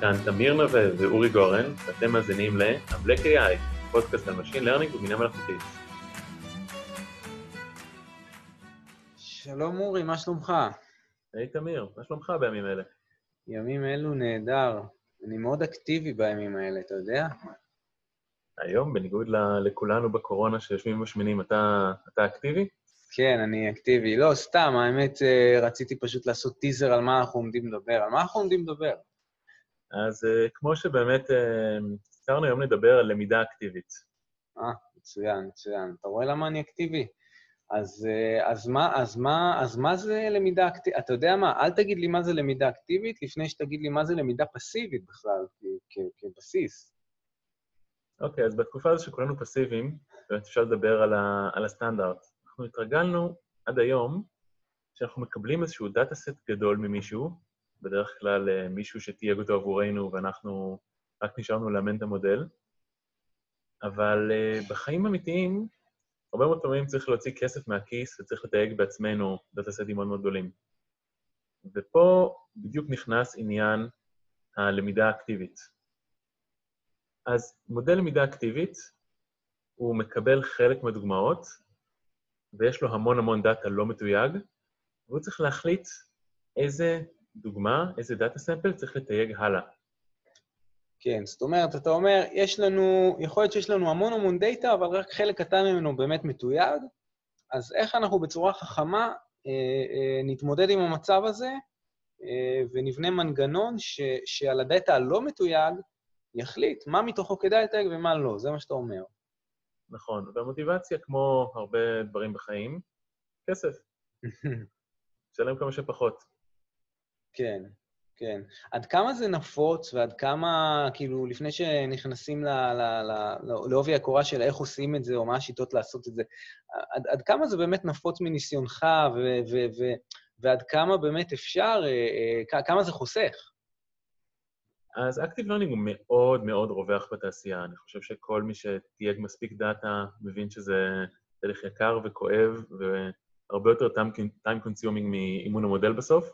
כאן תמיר נווה ואורי גורן, ואתם מאזינים ל-Black AI, פודקאסט על Machine Learning ובינה מלאכותית. שלום אורי, מה שלומך? היי תמיר, מה שלומך בימים אלה? ימים אלו נהדר. אני מאוד אקטיבי בימים האלה, אתה יודע? היום, בניגוד ל- לכולנו בקורונה שיושבים ומשמינים, אתה, אתה אקטיבי? כן, אני אקטיבי. לא, סתם, האמת, אה, רציתי פשוט לעשות טיזר על מה אנחנו עומדים לדבר. על מה אנחנו עומדים לדבר? אז uh, כמו שבאמת הזכרנו, uh, היום נדבר על למידה אקטיבית. אה, מצוין, מצוין. אתה רואה למה אני אקטיבי? אז, אה, אז, מה, אז, מה, אז מה זה למידה אקטיבית? אתה יודע מה, אל תגיד לי מה זה למידה אקטיבית, לפני שתגיד לי מה זה למידה פסיבית בכלל, כ- כ- כבסיס. אוקיי, אז בתקופה הזו שכולנו פסיביים, באמת אפשר לדבר על, ה, על הסטנדרט. אנחנו התרגלנו עד היום שאנחנו מקבלים איזשהו data set גדול ממישהו, בדרך כלל אה, מישהו שתייג אותו עבורנו ואנחנו רק נשארנו לאמן את המודל, אבל uh, בחיים אמיתיים, הרבה מאוד פעמים צריך להוציא כסף מהכיס וצריך לתייג בעצמנו data set ים מאוד מאוד גדולים. ופה בדיוק נכנס עניין הלמידה האקטיבית. אז מודל למידה אקטיבית, הוא מקבל חלק מהדוגמאות, ויש לו המון המון data לא מתויג, והוא צריך להחליט איזה דוגמה, איזה data sample צריך לתייג הלאה. כן, זאת אומרת, אתה אומר, יש לנו, יכול להיות שיש לנו המון המון data, אבל רק חלק קטן ממנו באמת מתויג, אז איך אנחנו בצורה חכמה אה, אה, נתמודד עם המצב הזה אה, ונבנה מנגנון ש, שעל ה data הלא מתויג יחליט מה מתוכו כדאי לתייג ומה לא, זה מה שאתה אומר. נכון, והמוטיבציה, כמו הרבה דברים בחיים, כסף. שלם כמה שפחות. כן, כן. עד כמה זה נפוץ ועד כמה, כאילו, לפני שנכנסים לעובי הקורה של איך עושים את זה או מה השיטות לעשות את זה, עד, עד כמה זה באמת נפוץ מניסיונך ו- ו- ו- ועד כמה באמת אפשר, אה, אה, כמה זה חוסך? אז Active Learning הוא מאוד מאוד רווח בתעשייה. אני חושב שכל מי שתייג מספיק דאטה מבין שזה תהליך יקר וכואב והרבה יותר time consuming מאימון המודל בסוף.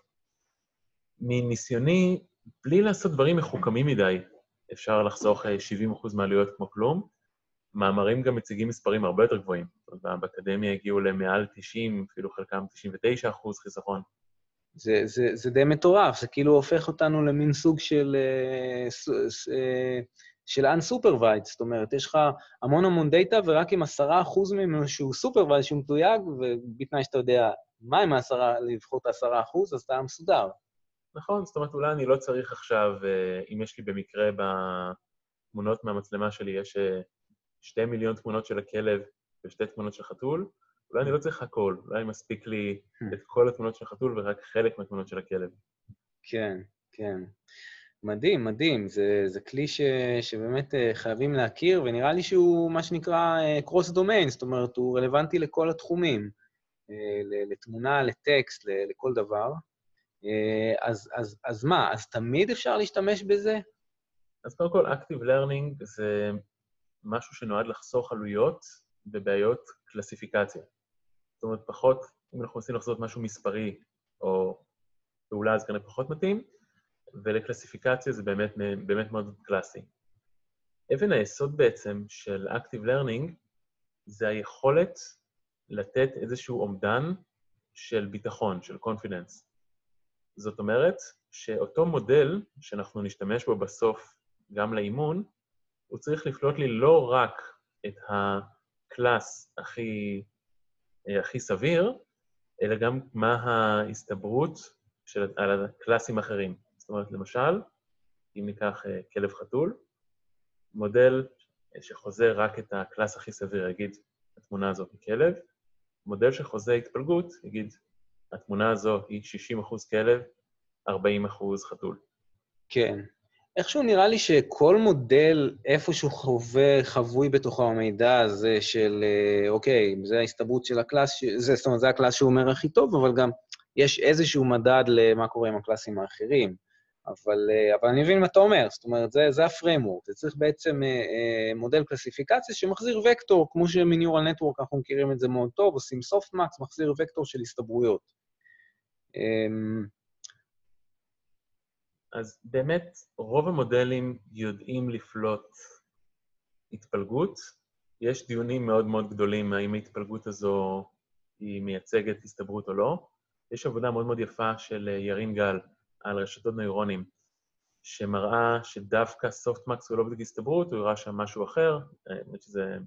מניסיוני, בלי לעשות דברים מחוכמים מדי, אפשר לחסוך 70% מהעלויות כמו כלום. מאמרים גם מציגים מספרים הרבה יותר גבוהים. באקדמיה הגיעו למעל 90, אפילו חלקם 99 אחוז חיסכון. זה, זה, זה די מטורף, זה כאילו הופך אותנו למין סוג של, אה, אה, של unsupervised, זאת אומרת, יש לך המון המון דאטה, ורק עם עשרה אחוז ממנו שהוא supervised, שהוא מתויג, ובתנאי שאתה יודע מה עם העשרה, לבחור את העשרה אחוז, אז אתה מסודר. נכון, זאת אומרת, אולי אני לא צריך עכשיו, אה, אם יש לי במקרה בתמונות מהמצלמה שלי, יש אה, שתי מיליון תמונות של הכלב ושתי תמונות של חתול, אולי אני לא צריך הכל, אולי מספיק לי את כל התמונות של החתול ורק חלק מהתמונות של הכלב. כן, כן. מדהים, מדהים. זה, זה כלי ש, שבאמת אה, חייבים להכיר, ונראה לי שהוא מה שנקרא קרוס דומיין, זאת אומרת, הוא רלוונטי לכל התחומים, לתמונה, לטקסט, לכל דבר. אה, אז, אז, אז מה, אז תמיד אפשר להשתמש בזה? אז קודם כל, Active Learning זה משהו שנועד לחסוך עלויות בבעיות קלסיפיקציה. זאת אומרת, פחות, אם אנחנו רוצים לחזות משהו מספרי או פעולה, אז כנראה פחות מתאים, ולקלסיפיקציה זה באמת, באמת מאוד קלאסי. אבן היסוד בעצם של Active Learning זה היכולת לתת איזשהו אומדן של ביטחון, של confidence. זאת אומרת שאותו מודל שאנחנו נשתמש בו בסוף גם לאימון, הוא צריך לפלוט לי לא רק את ה class הכי, הכי סביר, אלא גם מה ההסתברות של, על ה class ים האחרים. זאת אומרת, למשל, אם ניקח כלב חתול, מודל שחוזה רק את ה class הכי סביר, יגיד, התמונה הזאת היא כלב, מודל שחוזה התפלגות, יגיד, התמונה הזו היא 60% כלב, 40% חתול. כן. איכשהו נראה לי שכל מודל איפשהו חווה, חבוי בתוכו המידע הזה של, אוקיי, זה ההסתברות של ה class, זה, זאת אומרת, זה ה class שהוא אומר הכי טוב, אבל גם יש איזשהו מדד למה קורה עם ה class ים האחרים. אבל, אבל אני מבין מה אתה אומר, זאת אומרת, זה, זה ה framework. זה צריך בעצם אה, אה, מודל קלסיפיקציה שמחזיר וקטור, כמו שמ neural network אנחנו מכירים את זה מאוד טוב, עושים softmax, מחזיר וקטור של הסתברויות. אה, אז באמת, רוב המודלים יודעים לפלוט התפלגות. יש דיונים מאוד מאוד גדולים האם ההתפלגות הזו היא מייצגת הסתברות או לא. יש עבודה מאוד מאוד יפה של ירין גל על רשתות נוירונים, שמראה שדווקא softmax הוא לא בדיוק הסתברות, הוא הראה שם משהו אחר, האמת שזה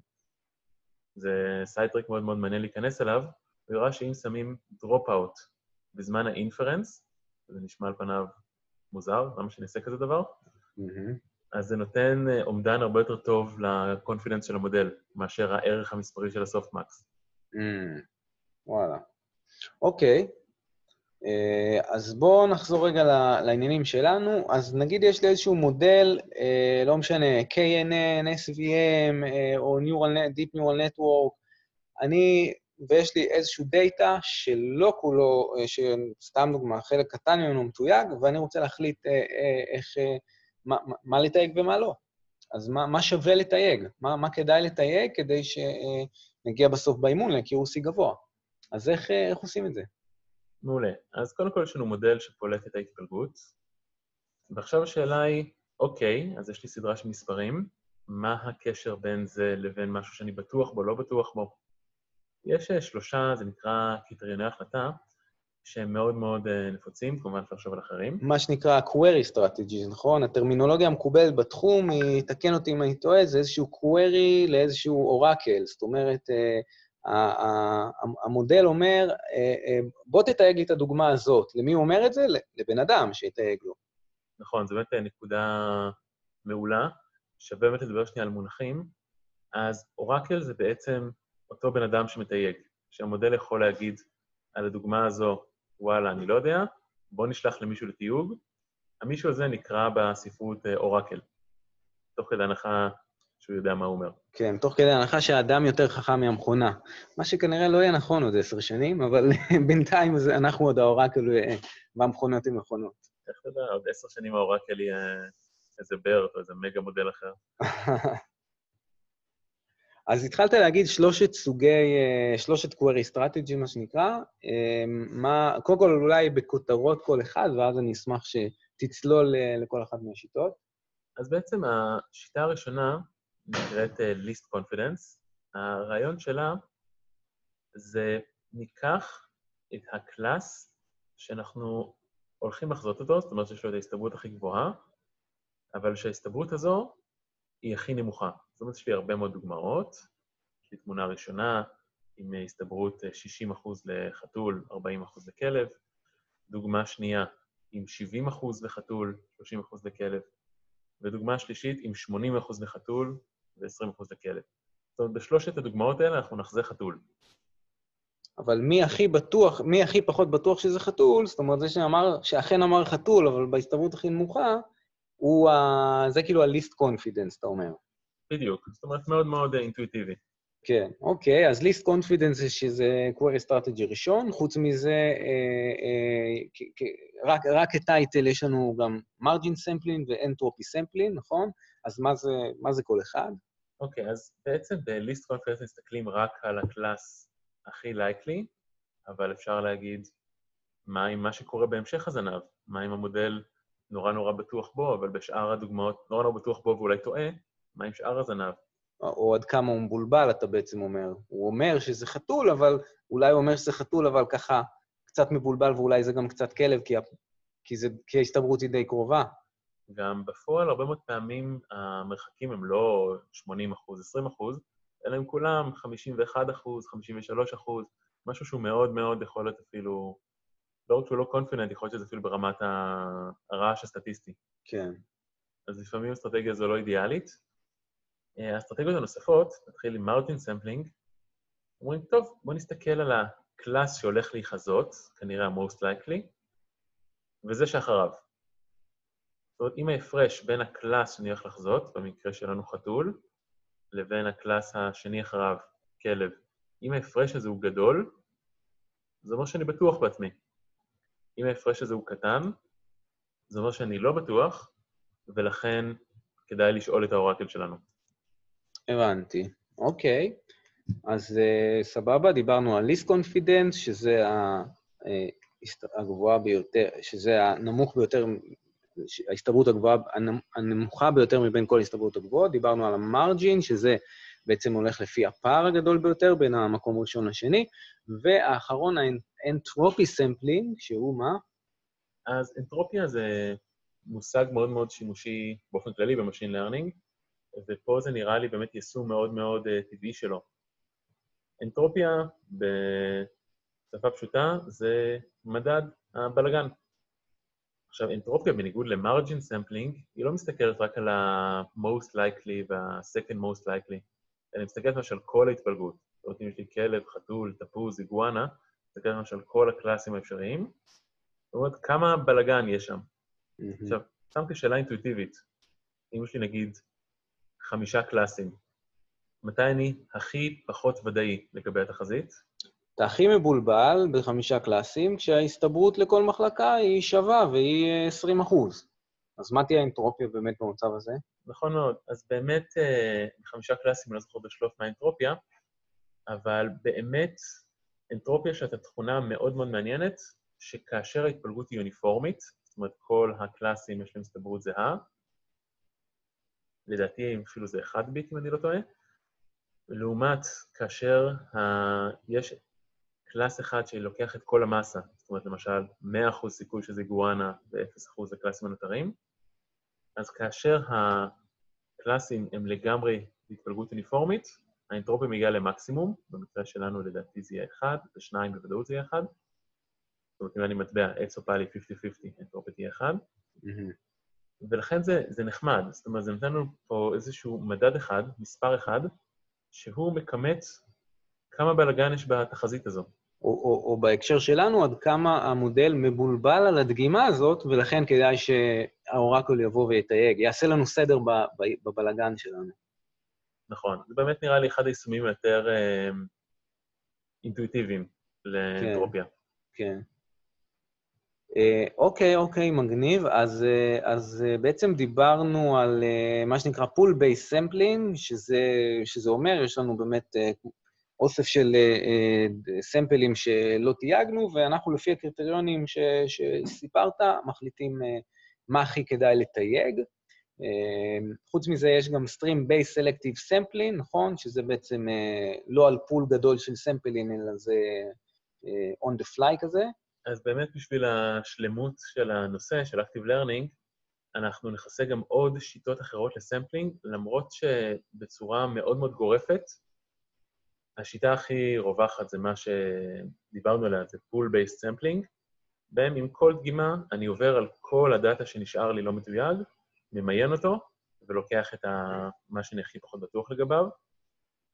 זה side track מאוד מאוד מעניין להיכנס אליו, הוא הראה שאם שמים dropout בזמן ה inference, זה נשמע על פניו מוזר, למה שאני אעשה כזה דבר? Mm-hmm. אז זה נותן אה, אומדן הרבה יותר טוב ל confidence של המודל, מאשר הערך המספרי של ה softmax. Mm, וואלה. אוקיי, אה, אז בואו נחזור רגע לעניינים שלנו. אז נגיד יש לי איזשהו מודל, אה, לא משנה, KNN, SVM, או Neural, Deep Neural Network, אני, ויש לי איזשהו דאטה שלא כולו, שסתם דוגמה, חלק קטן ממנו מתויג, ואני רוצה להחליט איך, מה, מה לתייג ומה לא. אז מה, מה שווה לתייג? מה, מה כדאי לתייג כדי שנגיע בסוף באימון לאקיורסי גבוה? אז איך, איך עושים את זה? מעולה. אז קודם כל יש לנו מודל שפולט את ההתפלגות, ועכשיו השאלה היא, אוקיי, אז יש לי סדרה של מספרים, מה הקשר בין זה לבין משהו שאני בטוח בו, לא בטוח בו? יש שלושה, זה נקרא קריטריוני החלטה, שהם מאוד מאוד אה, נפוצים, כמובן אפשר לחשוב על אחרים. מה שנקרא query strategy, נכון? הטרמינולוגיה המקובלת בתחום, היא, תקן אותי אם אני טועה, זה איזשהו query לאיזשהו אורקל. זאת אומרת, אה, המודל אומר, אה, בוא תתייג לי את הדוגמה הזאת. למי הוא אומר את זה? לבן אדם שיתייג לו. נכון, זו באמת נקודה מעולה. שווה באמת לדבר שנייה על מונחים. אז אורקל זה בעצם אותו בן אדם שמתייג, שהמודל יכול להגיד על הדוגמה הזו, וואלה, אני לא יודע, בוא נשלח למישהו לתיוג. המישהו הזה נקרא בספרות אה, אורקל, תוך כדי הנחה שהוא יודע מה הוא אומר. כן, תוך כדי הנחה שהאדם יותר חכם מהמכונה. מה שכנראה לא יהיה נכון עוד עשר שנים, אבל בינתיים אנחנו עוד האורקל אה, והמכונות עם מכונות. איך אתה יודע, עוד עשר שנים האורקל יהיה איזה ברט או איזה מגה מודל אחר. אז התחלת להגיד שלושת סוגי, אה, שלושת query strategy, מה שנקרא. אה, מה, קודם כל, אולי בכותרות כל אחד, ואז אני אשמח שתצלול אה, לכל אחת מהשיטות. אז בעצם השיטה הראשונה נקראת List Confidence. הרעיון שלה זה ניקח את הקלאס שאנחנו הולכים לחזות אותו, זאת אומרת שיש לו את ההסתברות הכי גבוהה, אבל שההסתברות הזו היא הכי נמוכה. זאת אומרת, יש לי הרבה מאוד דוגמאות. יש לי תמונה ראשונה עם הסתברות 60% לחתול, 40% לכלב. דוגמה שנייה עם 70% לחתול, 30% לכלב. ודוגמה שלישית עם 80% לחתול ו-20% לכלב. זאת אומרת, בשלושת הדוגמאות האלה אנחנו נחזה חתול. אבל מי הכי בטוח, מי הכי פחות בטוח שזה חתול, זאת אומרת, זה שאמר, שאכן אמר חתול, אבל בהסתברות הכי נמוכה, הוא ה... זה כאילו ה-least confidence, אתה אומר. בדיוק, זאת אומרת, מאוד מאוד אינטואיטיבי. כן, אוקיי, אז least confidence זה שזה query strategy ראשון, חוץ מזה, אה, אה, רק, רק כטייטל יש לנו גם margin sampling ו-entropy sampling, נכון? אז מה זה, מה זה כל אחד? אוקיי, אז בעצם ב-least confidence מסתכלים רק על הקלאס הכי likely, אבל אפשר להגיד מה עם מה שקורה בהמשך הזנב, מה עם המודל נורא נורא בטוח בו, אבל בשאר הדוגמאות נורא נורא בטוח בו ואולי טועה, מה עם שאר הזנב? או עד כמה הוא מבולבל, אתה בעצם אומר. הוא אומר שזה חתול, אבל אולי הוא אומר שזה חתול, אבל ככה קצת מבולבל, ואולי זה גם קצת כלב, כי, כי, זה, כי ההסתברות היא די קרובה. גם בפועל, הרבה מאוד פעמים המרחקים הם לא 80 אחוז, 20 אחוז, אלא הם כולם 51 אחוז, 53 אחוז, משהו שהוא מאוד מאוד יכול להיות אפילו לא רק שהוא לא confident, יכול להיות שזה אפילו ברמת הרעש הסטטיסטי. כן. אז לפעמים אסטרטגיה זו לא אידיאלית. אה, האסטרטגיות הנוספות, נתחיל עם margin sampling, אומרים, טוב, בואו נסתכל על ה class שהולך להיחזות, כנראה ה-most likely, וזה שאחריו. זאת אומרת, אם ההפרש בין ה class שאני הולך לחזות, במקרה שלנו חתול, לבין ה class השני אחריו, כלב, אם ההפרש הזה הוא גדול, זה אומר שאני בטוח בעצמי. אם ההפרש הזה הוא קטן, זה אומר שאני לא בטוח, ולכן כדאי לשאול את ה oracle שלנו. הבנתי. אוקיי. אז uh, סבבה, דיברנו על least confidence, שזה ה, uh, הגבוהה ביותר, שזה הנמוך ביותר ההסתברות הגבוהה, הנמוכה ביותר מבין כל ההסתברות הגבוהות. דיברנו על ה margin, שזה בעצם הולך לפי הפער הגדול ביותר בין המקום הראשון לשני, והאחרון, ה entropy sampling, שהוא מה? אז אנטרופיה זה מושג מאוד מאוד שימושי באופן כללי ב machine learning, ופה זה נראה לי באמת יישום מאוד מאוד uh, טבעי שלו. אנטרופיה, בשפה פשוטה, זה מדד הבלגן. עכשיו, אנטרופיה, בניגוד ל margin sampling, היא לא מסתכלת רק על ה-most likely וה-second most likely, אלא מסתכלת ממש על כל ההתפלגות. זאת אומרת, אם יש לי כלב, חתול, תפוז, איגואנה, מסתכלת ממש על כל ה class ים האפשריים. זאת אומרת, כמה בלגן יש שם. Mm-hmm. עכשיו, שמתי שאלה אינטואיטיבית. אם יש לי נגיד חמישה קלאסים, מתי אני הכי פחות ודאי לגבי התחזית? אתה הכי מבולבל בחמישה קלאסים, כשההסתברות לכל מחלקה היא שווה והיא 20 אחוז. אז מה תהיה האנטרופיה באמת במצב הזה? נכון מאוד. אז באמת, אה, חמישה קלאסים, אני לא זוכר בשלוף מה האנטרופיה, אבל באמת, אנטרופיה שאתה תכונה מאוד מאוד מעניינת, שכאשר ההתפלגות היא יוניפורמית, זאת אומרת, כל הקלאסים יש להם הסתברות זהה, לדעתי אפילו זה אחד ביט, אם אני לא טועה, לעומת כאשר ה... יש קלאס אחד שלוקח את כל המסה, זאת אומרת, למשל, 100% סיכוי שזה גואנה ו-0% לקלאסים הנותרים, אז כאשר הקלאסים הם לגמרי בהתפלגות אוניפורמית, האנטרופיה מגיעה למקסימום, במקרה שלנו לדעתי זה יהיה 1, ו-2 בוודאות זה יהיה 1. זאת אומרת, אם אני מטבע אקסופלי 50-50, האנטרופיה תהיה 1. ולכן זה, זה נחמד, זאת אומרת, זה נותן לנו פה איזשהו מדד אחד, מספר אחד, שהוא מכמת כמה בלאגן יש בתחזית הזו. או, או, או בהקשר שלנו, עד כמה המודל מבולבל על הדגימה הזאת, ולכן כדאי שהאורקול יבוא ויתייג, יעשה לנו סדר בבלגן שלנו. נכון. זה באמת נראה לי אחד היישומים היותר אה, אינטואיטיביים לאנטרופיה. כן. כן. אה, אוקיי, אוקיי, מגניב. אז, אה, אז אה, בעצם דיברנו על מה שנקרא pool based sampling, שזה אומר, יש לנו באמת אוסף של sample ים שלא תייגנו, ואנחנו לפי הקריטריונים ש, שסיפרת, מחליטים מה הכי כדאי לתייג. חוץ מזה, יש גם Stream Based Selective Sampling, נכון? שזה בעצם לא על pool גדול של sample ים, אלא זה on the fly כזה. אז באמת בשביל השלמות של הנושא, של Active Learning, אנחנו נכסה גם עוד שיטות אחרות ל sampling, למרות שבצורה מאוד מאוד גורפת, השיטה הכי רווחת זה מה שדיברנו עליה, זה Pool-Based Sampling, בהם עם כל דגימה אני עובר על כל הדאטה שנשאר לי לא מתויג, ממיין אותו, ולוקח את ה... מה שאני הכי פחות בטוח לגביו,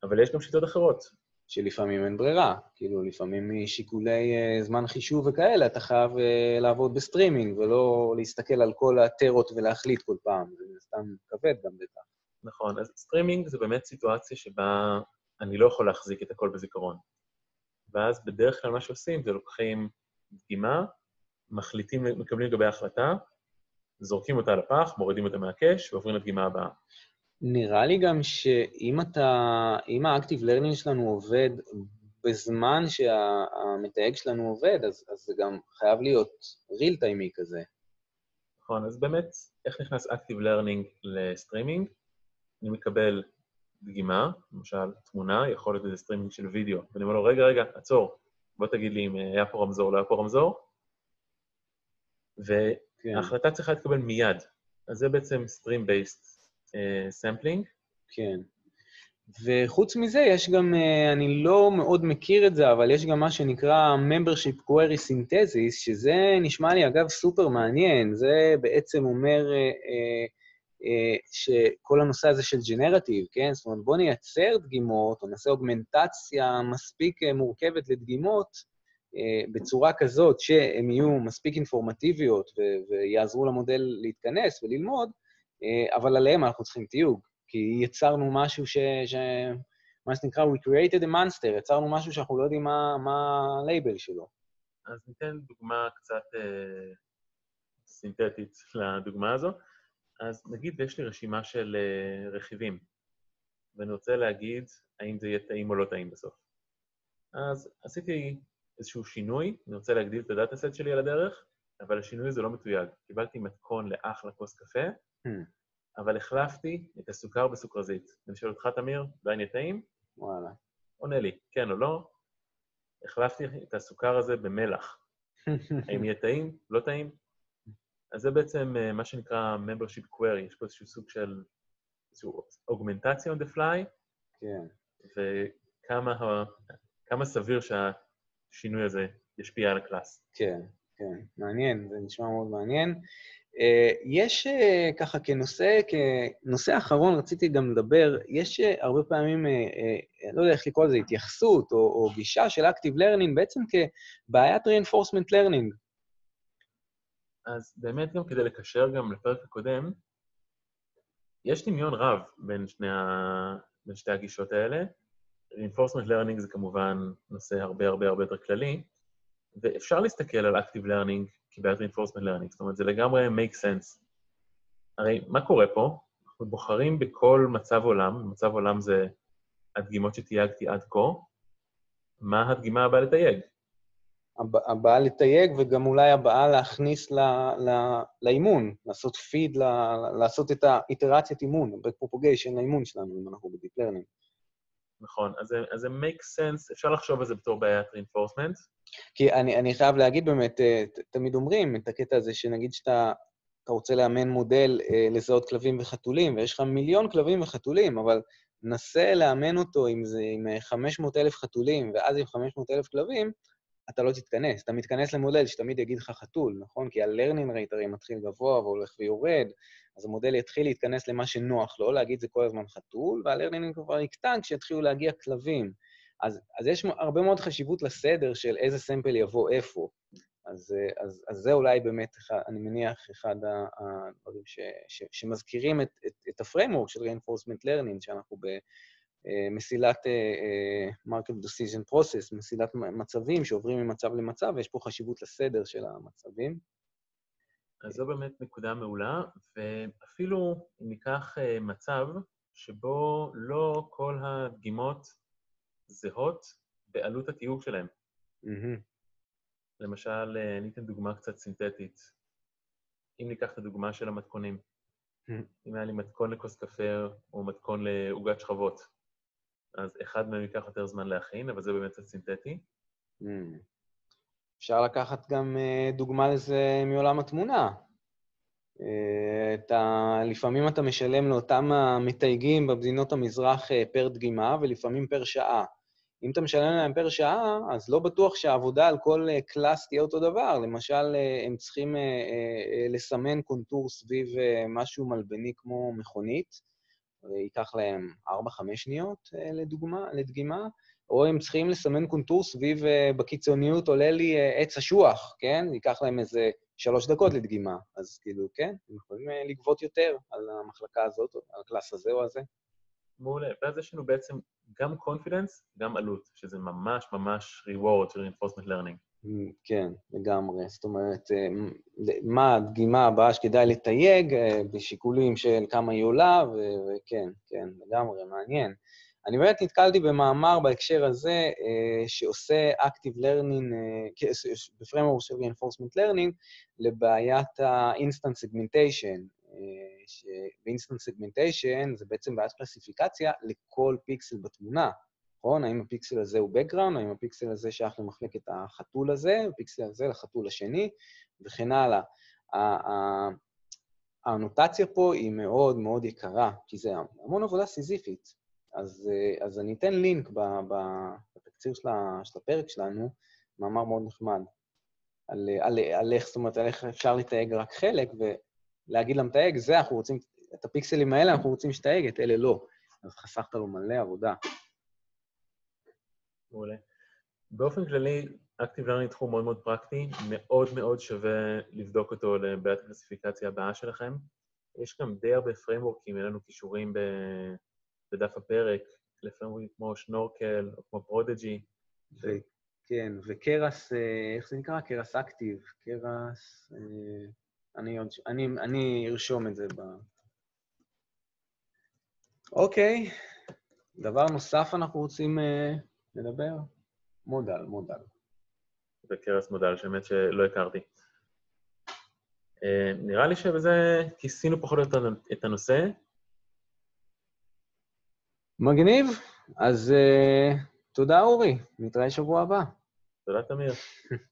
אבל יש גם שיטות אחרות. שלפעמים אין ברירה. כאילו, לפעמים משיקולי uh, זמן חישוב וכאלה, אתה חייב uh, לעבוד בסטרימינג, ולא להסתכל על כל הדאטות ולהחליט כל פעם. זה סתם כבד גם בטח. נכון, אז סטרימינג זה באמת סיטואציה שבה אני לא יכול להחזיק את הכל בזיכרון. ואז בדרך כלל מה שעושים זה לוקחים דגימה, מחליטים, מקבלים לגבי החלטה, זורקים אותה לפח, מורידים אותה מה cache ועוברים לדגימה הבאה. נראה לי גם שאם אתה, אם ה active learning שלנו עובד בזמן שהמתייג שלנו עובד, אז, אז זה גם חייב להיות real timeי כזה. נכון, אז באמת, איך נכנס active learning ל streaming? אני מקבל דגימה, למשל תמונה, יכול להיות איזה סטרימינג של וידאו, ואני אומר לו, רגע, רגע, עצור, בוא תגיד לי אם היה פה רמזור, לא היה פה רמזור, כן. וההחלטה כן. צריכה להתקבל מיד. אז זה בעצם Stream-Based sampling. כן. וחוץ מזה, יש גם, אה, אני לא מאוד מכיר את זה, אבל יש גם מה שנקרא Membership Query Synthesis, שזה נשמע לי, אגב, סופר מעניין. זה בעצם אומר אה, אה, אה, שכל הנושא הזה של generative, כן? זאת אומרת, בואו נייצר דגימות, או נעשה אוגמנטציה מספיק אה, מורכבת לדגימות, אה, בצורה כזאת שהן יהיו מספיק אינפורמטיביות ויעזרו למודל להתכנס וללמוד, אה, אבל עליהם אנחנו צריכים תיוג, כי יצרנו משהו ש... ש... מה שנקרא, we created a monster, יצרנו משהו שאנחנו לא יודעים מה, הלייבל שלו. אז ניתן דוגמה קצת אה, סינתטית לדוגמה הזו. אז נגיד ויש לי רשימה של אה, רכיבים, ואני רוצה להגיד האם זה יהיה טעים או לא טעים בסוף. אז עשיתי איזשהו שינוי, אני רוצה להגדיל את הדאטה-סט שלי על הדרך, אבל השינוי הזה לא מתויג. קיבלתי מתכון לאחלה כוס קפה. אבל החלפתי את הסוכר בסוכרזית. אני שואל אותך, תמיר, עדיין יהיה טעים? וואלה. עונה לי, כן או לא. החלפתי את הסוכר הזה במלח. האם יהיה טעים? לא טעים? אז זה בעצם אה, מה שנקרא membership query, יש פה איזשהו סוג של איזושהי אוגמנטציה on the fly, כן. וכמה ה- כמה סביר שהשינוי הזה ישפיע על הקלאס. כן, כן, מעניין, זה נשמע מאוד מעניין. אה, יש אה, ככה כנושא, כנושא אחרון רציתי גם לדבר, יש אה, הרבה פעמים, לא יודע איך לקרוא לזה, התייחסות או, או גישה של Active Learning בעצם כבעיית reinforcement learning. אז באמת גם כדי לקשר גם לפרק הקודם, יש דמיון רב בין, שני ה... בין שתי הגישות האלה. reinforcement learning זה כמובן נושא הרבה הרבה הרבה יותר כללי, ואפשר להסתכל על Active Learning כבעיית reinforcement learning, זאת אומרת, זה לגמרי make sense. הרי מה קורה פה? אנחנו בוחרים בכל מצב עולם, מצב עולם זה הדגימות שתייגתי עד כה, מה הדגימה הבאה לתייג? הבא- הבאה לתייג וגם אולי הבאה להכניס ל, ל, לאימון, לעשות פיד, ל, לעשות את האיטרציית אימון, ב-propagation לאימון שלנו, אם אנחנו ב-deep learning. נכון, אז זה, make sense, אפשר לחשוב על זה בתור בעיית reinforcement. כי אני, אני חייב להגיד באמת, אה, תמיד אומרים את הקטע הזה, שנגיד שאתה אתה רוצה לאמן מודל אה, לזהות כלבים וחתולים, ויש לך מיליון כלבים וחתולים, אבל נסה לאמן אותו עם, זה, עם 500 אלף חתולים, ואז עם 500 אלף כלבים, אתה לא תתכנס. אתה מתכנס למודל שתמיד יגיד לך חתול, נכון? כי ה-learning rate הרי מתחיל גבוה והולך ויורד, אז המודל יתחיל להתכנס למה שנוח לו, להגיד זה כל הזמן חתול, וה-learning כבר יקטן כשיתחילו להגיע כלבים. אז, אז יש הרבה מאוד חשיבות לסדר של איזה sample יבוא איפה. אז, אז, אז זה אולי באמת, אחד, אני מניח, אחד הדברים ש, ש, שמזכירים את, את, את ה framework של reinforcement learning, שאנחנו במסילת uh, market decision process, מסילת מצבים שעוברים ממצב למצב, ויש פה חשיבות לסדר של המצבים. אז זו באמת נקודה מעולה, ואפילו אם ניקח אה, מצב שבו לא כל הדגימות זהות בעלות התיוג שלהן. מהמם. למשל, אה, אני אתן דוגמה קצת סינתטית. אם ניקח את הדוגמה של המתכונים, Hmm. אם היה לי מתכון לכוס קפה או מתכון לעוגת שכבות, אז אחד מהם ייקח יותר זמן להכין, אבל זה באמת סינתטי. מהמם. אפשר לקחת גם אה, דוגמה לזה מעולם התמונה. אה, אתה, לפעמים אתה משלם לאותם המתייגים במדינות המזרח אה, פר דגימה, ולפעמים פר שעה. אם אתה משלם להם פר שעה, אז לא בטוח שהעבודה על כל קלאס תהיה אותו דבר. למשל, הם צריכים לסמן קונטור סביב משהו מלבני כמו מכונית, וייקח להם 4-5 שניות אה, לדוגמה, לדגימה, או הם צריכים לסמן קונטור סביב, אה, בקיצוניות עולה לי אה, עץ אשוח, כן? ייקח להם איזה שלוש דקות לדגימה. אז כאילו, כן, הם יכולים לגבות יותר על המחלקה הזאת, על הקלאס הזה או הזה. מעולה. ואז יש לנו בעצם גם confidence, גם עלות, שזה ממש ממש reward של reinforcement learning. כן, לגמרי. זאת אומרת, אה, מ- מה הדגימה הבאה שכדאי לתייג אה, בשיקולים של כמה היא עולה, וכן, כן, לגמרי, מעניין. אני באמת נתקלתי במאמר בהקשר הזה, אה, שעושה Active Learning, אה, בפריימורק של Reinforcement Learning, לבעיית ה-Instant Segmentation. ש-Instant Segmentation זה בעצם בעיית קלסיפיקציה לכל פיקסל בתמונה. נכון? האם הפיקסל הזה הוא background, האם הפיקסל הזה שייך למחלקת החתול הזה, הפיקסל הזה לחתול השני, וכן הלאה. ה- ה- האנוטציה פה היא מאוד מאוד יקרה, כי זה המון עבודה סיזיפית. אז, אז אני אתן לינק בתקציר של הפרק שלנו, מאמר מאוד נחמד, על, על, על איך, זאת אומרת, על איך אפשר לתייג רק חלק, ולהגיד למתייג, זה אנחנו רוצים, את הפיקסלים האלה אנחנו רוצים שתייג, את אלה לא. אז חסכת לו מלא עבודה. מעולה. באופן כללי, Active Learning תחום מאוד מאוד פרקטי, מאוד מאוד שווה לבדוק אותו לבעיית הקלסיפיקציה הבאה שלכם. יש גם די הרבה framework ים, אין לנו קישורים ב- בדף הפרק, ל framework ים כמו Snorkel או כמו Prodigy. כן, ו Keras, אה, איך זה נקרא? Keras Active. Keras... אה, אני עוד... אני, אני ארשום את זה ב... אוקיי, דבר נוסף אנחנו רוצים אה, לדבר? מודל, מודל. וקרס מודל, שבאמת שלא הכרתי. אה, נראה לי שבזה כיסינו פחות או יותר את הנושא. מגניב. אז uh, תודה, אורי. נתראה שבוע הבא. תודה, תמיר.